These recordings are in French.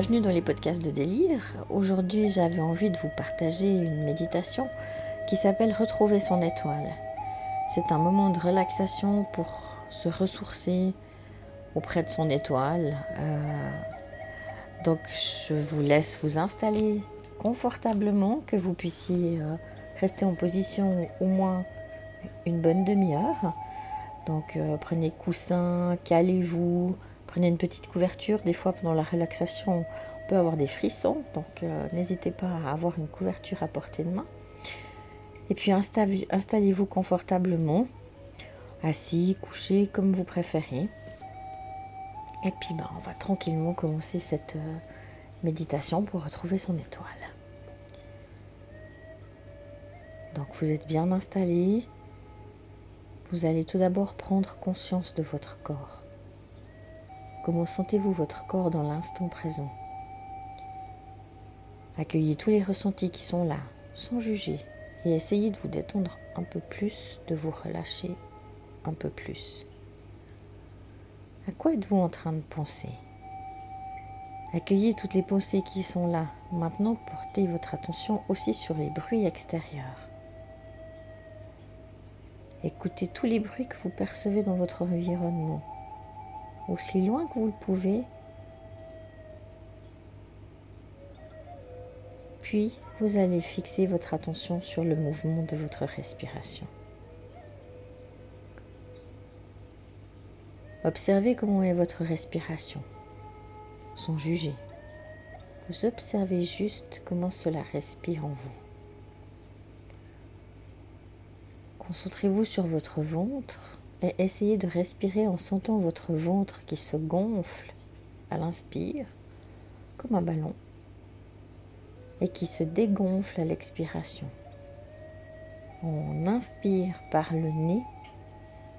Bienvenue dans les podcasts de délire. Aujourd'hui j'avais envie de vous partager une méditation qui s'appelle Retrouver son étoile. C'est un moment de relaxation pour se ressourcer auprès de son étoile. Euh, donc je vous laisse vous installer confortablement, que vous puissiez euh, rester en position au moins une bonne demi-heure. Donc euh, prenez coussin, calez-vous, prenez une petite couverture. Des fois pendant la relaxation, on peut avoir des frissons, donc euh, n'hésitez pas à avoir une couverture à portée de main. Et puis installez-vous confortablement, assis, couché, comme vous préférez. Et puis ben, on va tranquillement commencer cette euh, méditation pour retrouver son étoile. Donc vous êtes bien installé, vous allez tout d'abord prendre conscience de votre corps. Comment sentez-vous votre corps dans l'instant présent? Accueillez tous les ressentis qui sont là, sans juger, et essayez de vous détendre un peu plus, de vous relâcher un peu plus. À quoi êtes-vous en train de penser? Accueillez toutes les pensées qui sont là. Maintenant, portez votre attention aussi sur les bruits extérieurs. Écoutez tous les bruits que vous percevez dans votre environnement, aussi loin que vous le pouvez. Puis, vous allez fixer votre attention sur le mouvement de votre respiration. Observez comment est votre respiration, sans juger. Vous observez juste comment cela respire en vous. Concentrez-vous sur votre ventre et essayez de respirer en sentant votre ventre qui se gonfle à l'inspire, comme un ballon, et qui se dégonfle à l'expiration. On inspire par le nez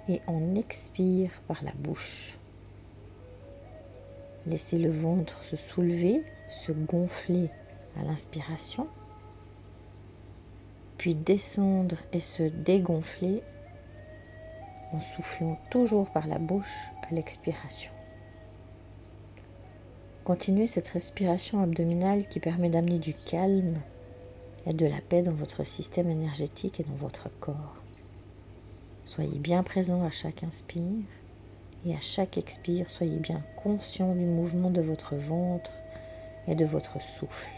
et on expire par la bouche. Laissez le ventre se soulever, se gonfler à l'inspiration puis descendre et se dégonfler en soufflant toujours par la bouche à l'expiration. Continuez cette respiration abdominale qui permet d'amener du calme et de la paix dans votre système énergétique et dans votre corps. Soyez bien présent à chaque inspire et à chaque expire, soyez bien conscient du mouvement de votre ventre et de votre souffle.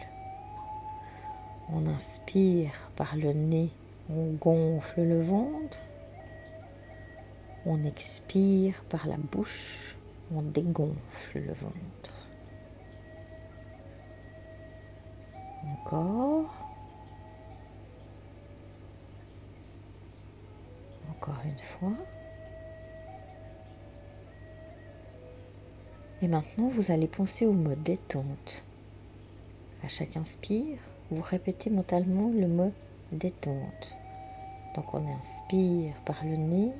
On inspire par le nez, on gonfle le ventre. On expire par la bouche, on dégonfle le ventre. Encore. Encore une fois. Et maintenant, vous allez penser au mot détente. À chaque inspire, vous répétez mentalement le mot détente. Donc on inspire par le nez,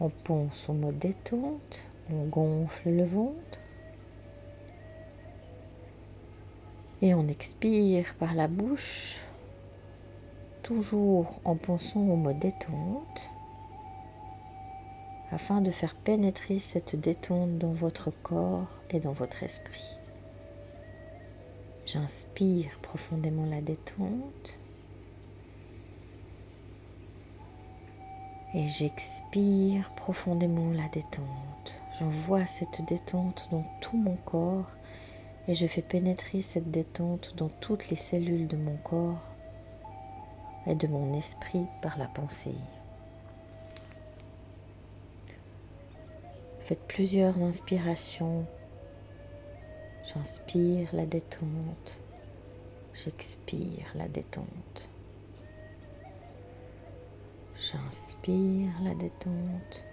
on pense au mot détente, on gonfle le ventre. Et on expire par la bouche, toujours en pensant au mot détente, afin de faire pénétrer cette détente dans votre corps et dans votre esprit. J'inspire profondément la détente. Et j'expire profondément la détente. J'envoie cette détente dans tout mon corps et je fais pénétrer cette détente dans toutes les cellules de mon corps et de mon esprit par la pensée. Faites plusieurs inspirations J'inspire la détente, j'expire la détente. J'inspire la détente,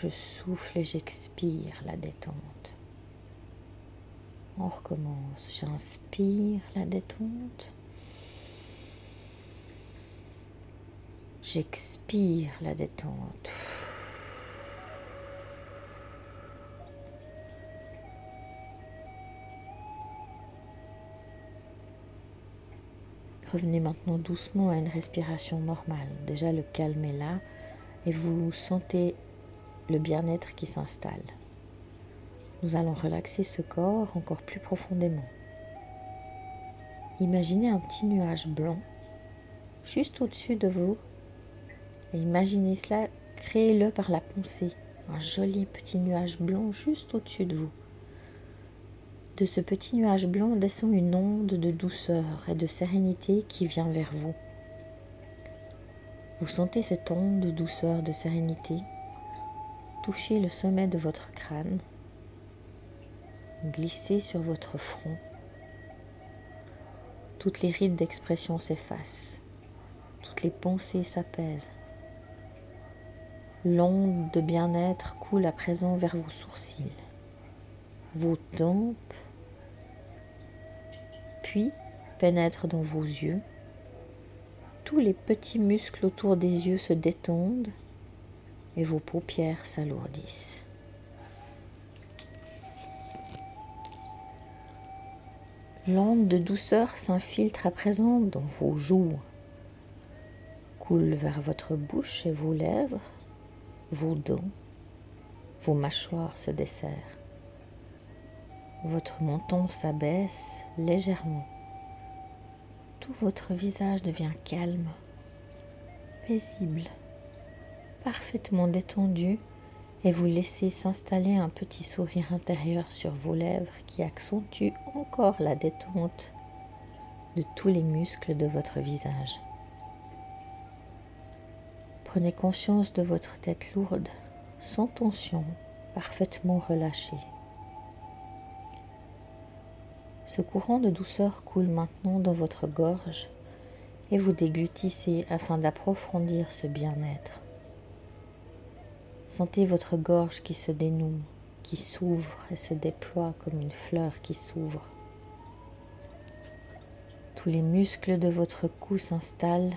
je souffle et j'expire la détente. On recommence, j'inspire la détente. J'expire la détente. Revenez maintenant doucement à une respiration normale. Déjà le calme est là et vous sentez le bien-être qui s'installe. nous allons relaxer ce corps encore plus profondément. Imaginez un petit nuage blanc juste au-dessus de vous et imaginez cela, créez-le par la pensée, un joli petit nuage blanc juste au-dessus de vous. De ce petit nuage blanc descend une onde de douceur et de sérénité qui vient vers vous. Vous sentez cette onde de douceur, de sérénité toucher le sommet de votre crâne, glisser sur votre front. Toutes les rides d'expression s'effacent, toutes les pensées s'apaisent. L'onde de bien-être coule à présent vers vos sourcils, vos tempes, puis pénètre dans vos yeux tous les petits muscles autour des yeux se détendent et vos paupières s'alourdissent. L'onde de douceur s'infiltre à présent dans vos joues, coule vers votre bouche et vos lèvres, vos dents, vos mâchoires se desserrent. Votre menton s'abaisse légèrement tout votre visage devient calme, paisible, parfaitement détendu et vous laissez s'installer un petit sourire intérieur sur vos lèvres qui accentue encore la détente de tous les muscles de votre visage. Prenez conscience de votre tête lourde, sans tension, parfaitement relâchée. Ce courant de douceur coule maintenant dans votre gorge et vous déglutissez afin d'approfondir ce bien-être. Sentez votre gorge qui se dénoue, qui s'ouvre et se déploie comme une fleur qui s'ouvre. Tous les muscles de votre cou s'installent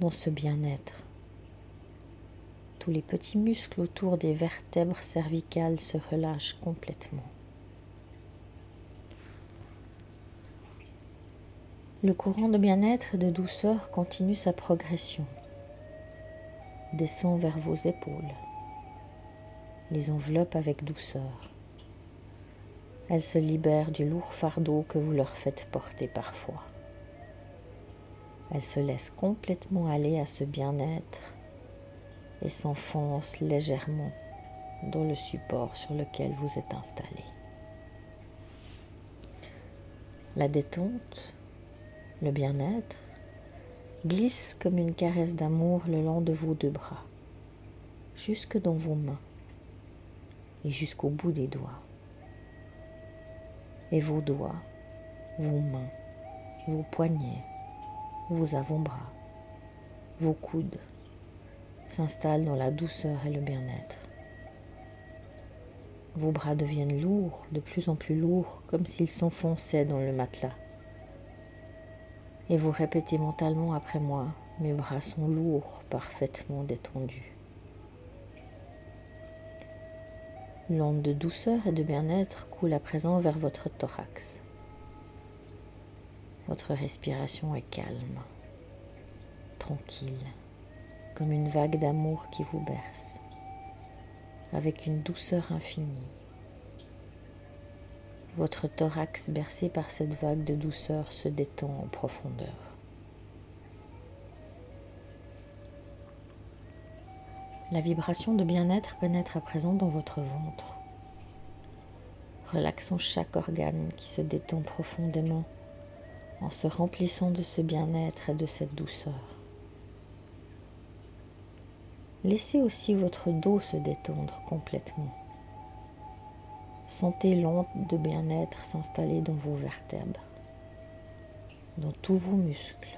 dans ce bien-être. Tous les petits muscles autour des vertèbres cervicales se relâchent complètement. Le courant de bien-être et de douceur continue sa progression, descend vers vos épaules, les enveloppe avec douceur. Elles se libèrent du lourd fardeau que vous leur faites porter parfois. Elles se laissent complètement aller à ce bien-être et s'enfoncent légèrement dans le support sur lequel vous êtes installé. La détente le bien-être, glisse comme une caresse d'amour le long de vos deux bras, jusque dans vos mains et jusqu'au bout des doigts. Et vos doigts, vos mains, vos poignets, vos avant-bras, vos coudes s'installent dans la douceur et le bien-être. Vos bras deviennent lourds, de plus en plus lourds, comme s'ils s'enfonçaient dans le matelas et vous répétez mentalement après moi, mes bras sont lourds, parfaitement détendus. L'onde de douceur et de bien-être coule à présent vers votre thorax. Votre respiration est calme, tranquille, comme une vague d'amour qui vous berce, avec une douceur infinie. Votre thorax bercé par cette vague de douceur se détend en profondeur. La vibration de bien-être pénètre à présent dans votre ventre, relaxant chaque organe qui se détend profondément en se remplissant de ce bien-être et de cette douceur. Laissez aussi votre dos se détendre complètement. Sentez l'onde de bien-être s'installer dans vos vertèbres, dans tous vos muscles,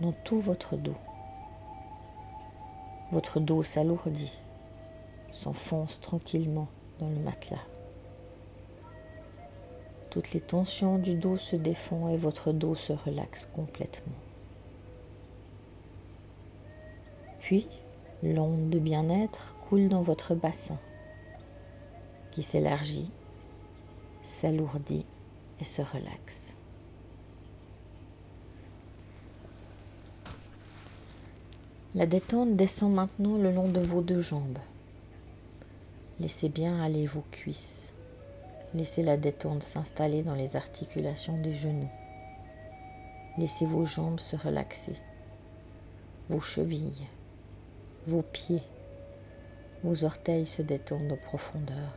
dans tout votre dos. Votre dos s'alourdit, s'enfonce tranquillement dans le matelas. Toutes les tensions du dos se défont et votre dos se relaxe complètement. Puis, l'onde de bien-être coule dans votre bassin qui s'élargit, s'alourdit et se relaxe. La détente descend maintenant le long de vos deux jambes. Laissez bien aller vos cuisses, Laissez la détente s'installer dans les articulations des genoux. Laissez vos jambes se relaxer, vos chevilles, vos pieds, vos orteils se détendent aux profondeurs.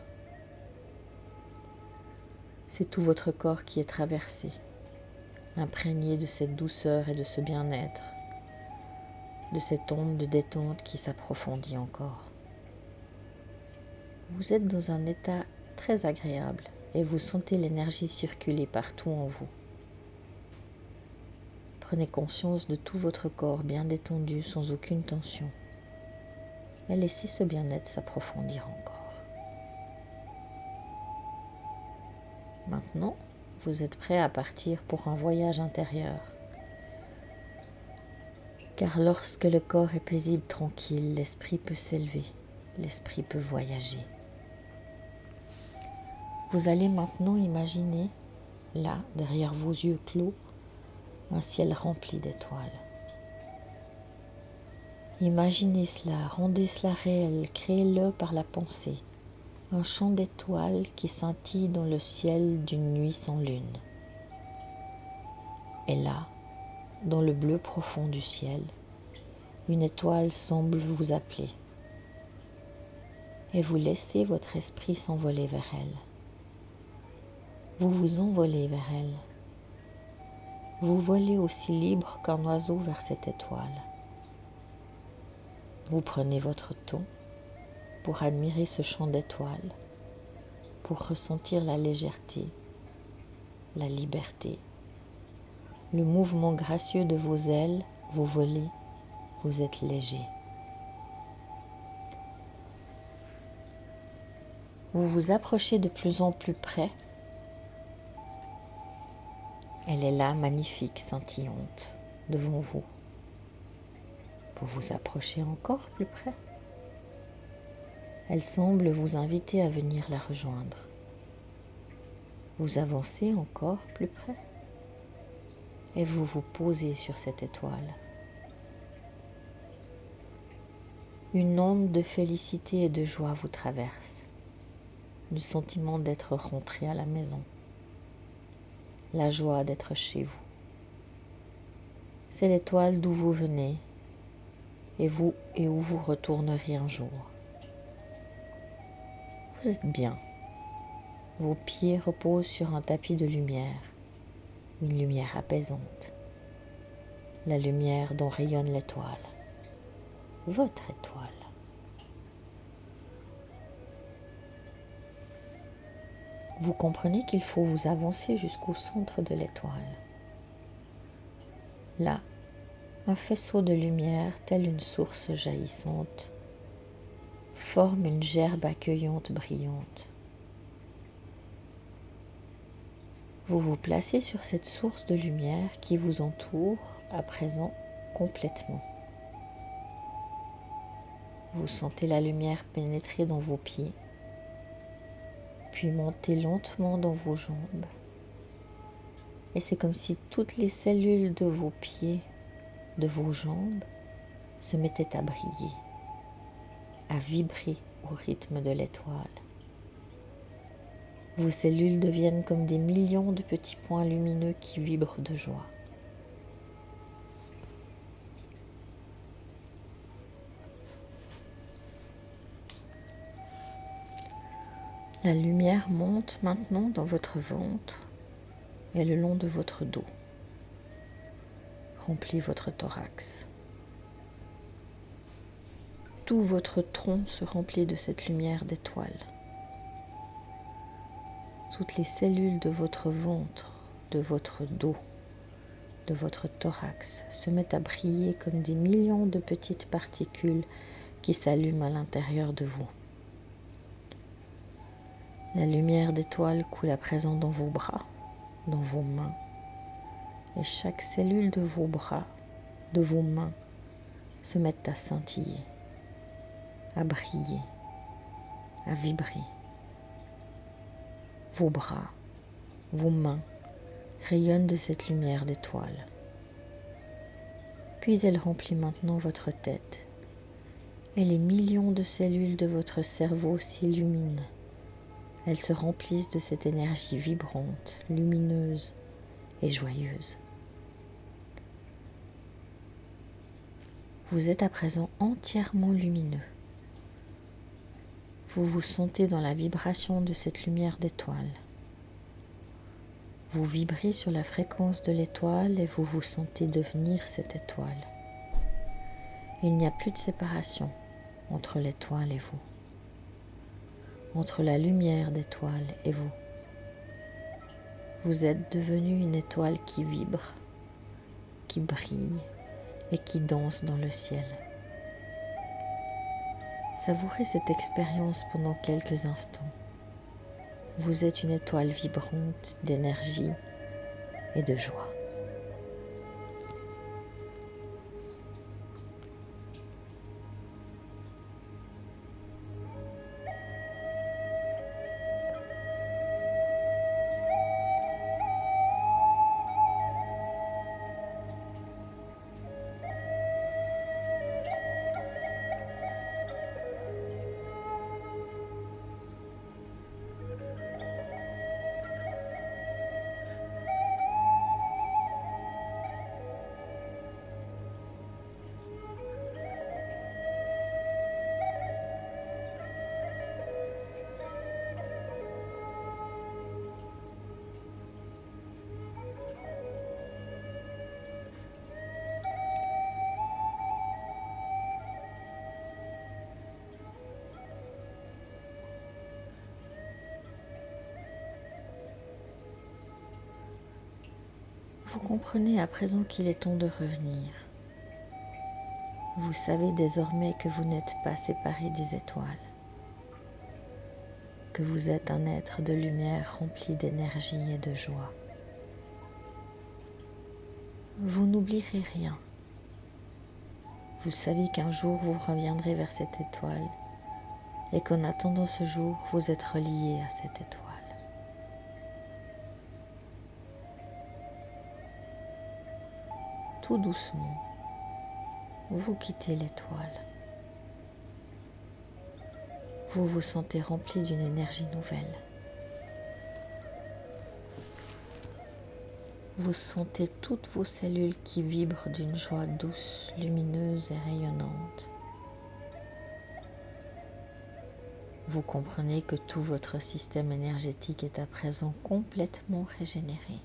C'est tout votre corps qui est traversé, imprégné de cette douceur et de ce bien-être, de cette onde de détente qui s'approfondit encore. Vous êtes dans un état très agréable et vous sentez l'énergie circuler partout en vous. Prenez conscience de tout votre corps bien détendu sans aucune tension et laissez ce bien-être s'approfondir encore. Maintenant, vous êtes prêt à partir pour un voyage intérieur. Car lorsque le corps est paisible, tranquille, l'esprit peut s'élever, l'esprit peut voyager. Vous allez maintenant imaginer, là, derrière vos yeux clos, un ciel rempli d'étoiles. Imaginez cela, rendez cela réel, créez-le par la pensée. Un champ d'étoiles qui scintille dans le ciel d'une nuit sans lune. Et là, dans le bleu profond du ciel, une étoile semble vous appeler. Et vous laissez votre esprit s'envoler vers elle vous vous envolez vers elle. Vous volez aussi libre qu'un oiseau vers cette étoile. Vous prenez votre temps pour admirer ce champ d'étoiles, pour ressentir la légèreté, la liberté, le mouvement gracieux de vos ailes, vous volez, vous êtes léger. Vous vous approchez de plus en plus près elle est là, magnifique, scintillante, devant vous. Pour vous approcher encore plus près. Elle semble vous inviter à venir la rejoindre. Vous avancez encore plus près et vous vous posez sur cette étoile. Une onde de félicité et de joie vous traverse, le sentiment d'être rentré à la maison la joie d'être chez vous. C'est l'étoile d'où vous venez et vous et où vous retournerez un jour. Vous êtes bien. Vos pieds reposent sur un tapis de lumière, une lumière apaisante, la lumière dont rayonne l'étoile, votre étoile. vous comprenez qu'il faut vous avancer jusqu'au centre de l'étoile. Là, un faisceau de lumière, tel une source jaillissante, forme une gerbe accueillante brillante. Vous vous placez sur cette source de lumière qui vous entoure à présent complètement. Vous sentez la lumière pénétrer dans vos pieds puis montez lentement dans vos jambes. Et c'est comme si toutes les cellules de vos pieds, de vos jambes, se mettaient à briller, à vibrer au rythme de l'étoile. Vos cellules deviennent comme des millions de petits points lumineux qui vibrent de joie. La lumière monte maintenant dans votre ventre et le long de votre dos. Remplit votre thorax. Tout votre tronc se remplit de cette lumière d'étoile. Toutes les cellules de votre ventre, de votre dos, de votre thorax se mettent à briller comme des millions de petites particules qui s'allument à l'intérieur de vous. La lumière d'étoile coule à présent dans vos bras, dans vos mains. Et chaque cellule de vos bras, de vos mains, se met à scintiller, à briller, à vibrer. Vos bras, vos mains rayonnent de cette lumière d'étoile. Puis elle remplit maintenant votre tête et les millions de cellules de votre cerveau s'illuminent elles se remplissent de cette énergie vibrante, lumineuse et joyeuse. Vous êtes à présent entièrement lumineux. Vous vous sentez dans la vibration de cette lumière d'étoile. Vous vibrez sur la fréquence de l'étoile et vous vous sentez devenir cette étoile. Il n'y a plus de séparation entre l'étoile et vous entre la lumière d'étoile et vous. Vous êtes devenu une étoile qui vibre, qui brille et qui danse dans le ciel. Savourez cette expérience pendant quelques instants. Vous êtes une étoile vibrante d'énergie et de joie. Vous comprenez à présent qu'il est temps de revenir. Vous savez désormais que vous n'êtes pas séparé des étoiles, que vous êtes un être de lumière rempli d'énergie et de joie. Vous n'oublierez rien. Vous savez qu'un jour vous reviendrez vers cette étoile et qu'en attendant ce jour, vous êtes relié à cette étoile. Tout doucement, vous quittez l'étoile. Vous vous sentez rempli d'une énergie nouvelle. Vous sentez toutes vos cellules qui vibrent d'une joie douce, lumineuse et rayonnante. Vous comprenez que tout votre système énergétique est à présent complètement régénéré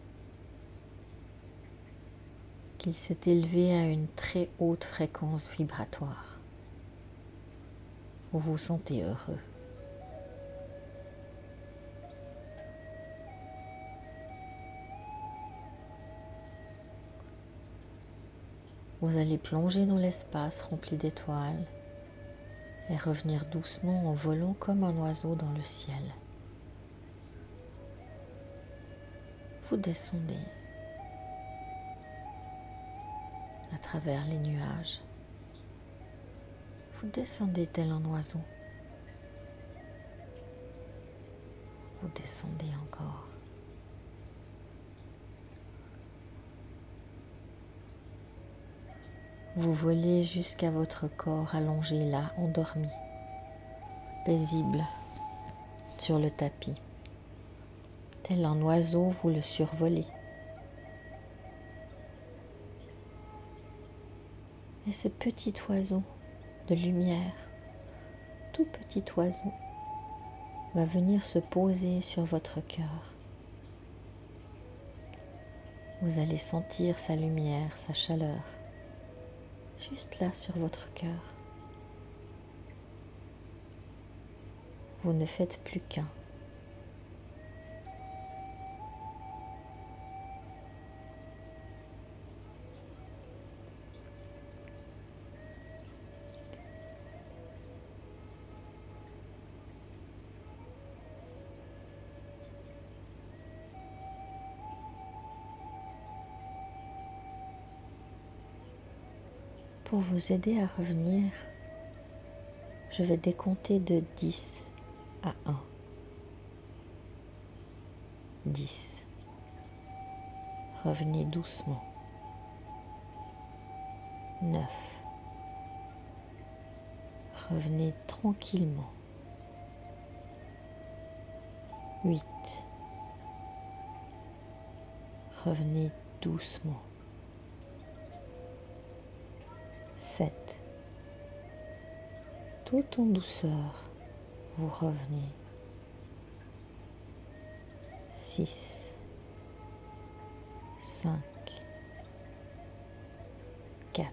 qu'il s'est élevé à une très haute fréquence vibratoire. Vous vous sentez heureux. Vous allez plonger dans l'espace rempli d'étoiles et revenir doucement en volant comme un oiseau dans le ciel. Vous descendez à travers les nuages. Vous descendez tel un oiseau. Vous descendez encore. Vous volez jusqu'à votre corps allongé là, endormi, paisible, sur le tapis. Tel un oiseau, vous le survolez. Et ce petit oiseau de lumière, tout petit oiseau, va venir se poser sur votre cœur. Vous allez sentir sa lumière, sa chaleur, juste là sur votre cœur. Vous ne faites plus qu'un. Pour vous aider à revenir, je vais décompter de 10 à 1. 10. Revenez doucement. 9. Revenez tranquillement. 8. Revenez doucement. 7. Tout en douceur, vous revenez. 6. 5. 4.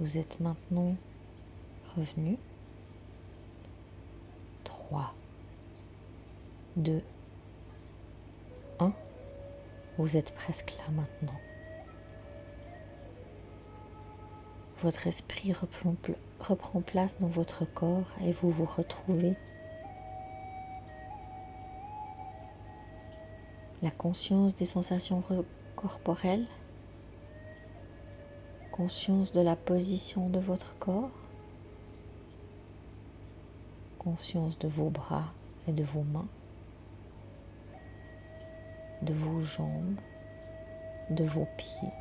Vous êtes maintenant revenu. 3, 2, 1. Vous êtes presque là maintenant. Votre esprit reprend, place dans votre corps et vous vous retrouvez. La conscience des sensations corporelles, conscience de la position de votre corps, conscience de vos bras et de vos mains, de vos jambes, de vos pieds,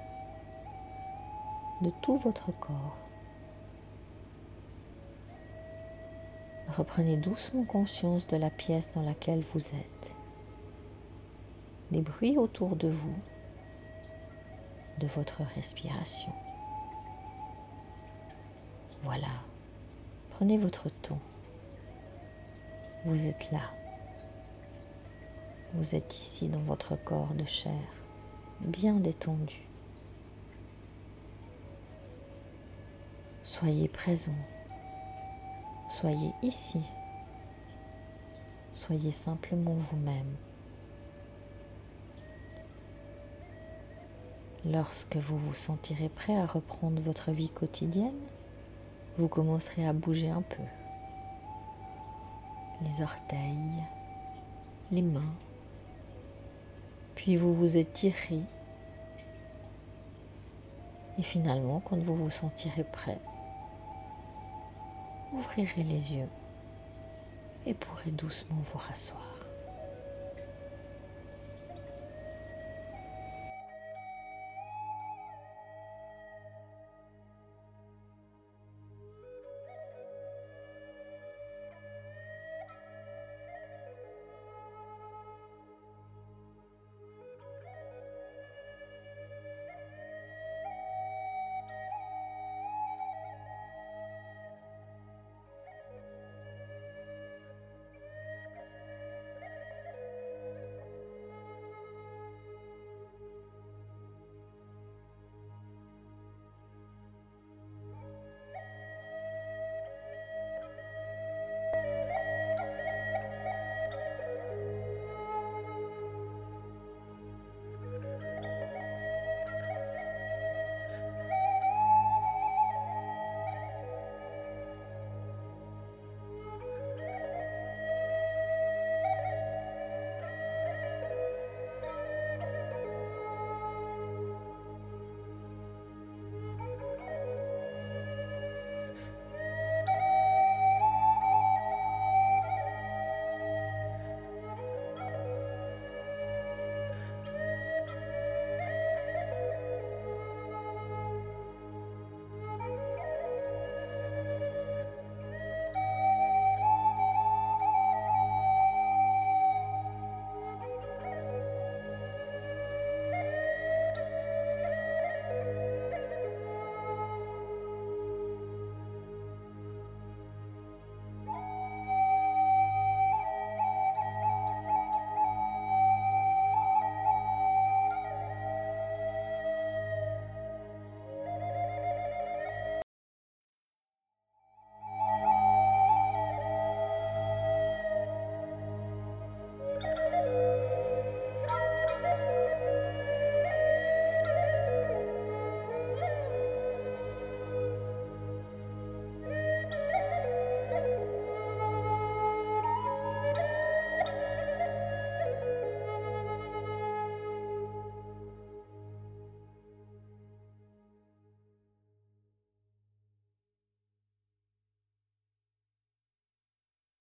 de tout votre corps. Reprenez doucement conscience de la pièce dans laquelle vous êtes, des bruits autour de vous, de votre respiration. Voilà, prenez votre temps. Vous êtes là. Vous êtes ici dans votre corps de chair, bien détendu. Soyez présent. Soyez ici. Soyez simplement vous-même. Lorsque vous vous sentirez prêt à reprendre votre vie quotidienne, vous commencerez à bouger un peu les orteils, les mains. Puis vous vous étirez. Et finalement, quand vous vous sentirez prêt, ouvrirez les yeux et pourrez doucement vous rasseoir.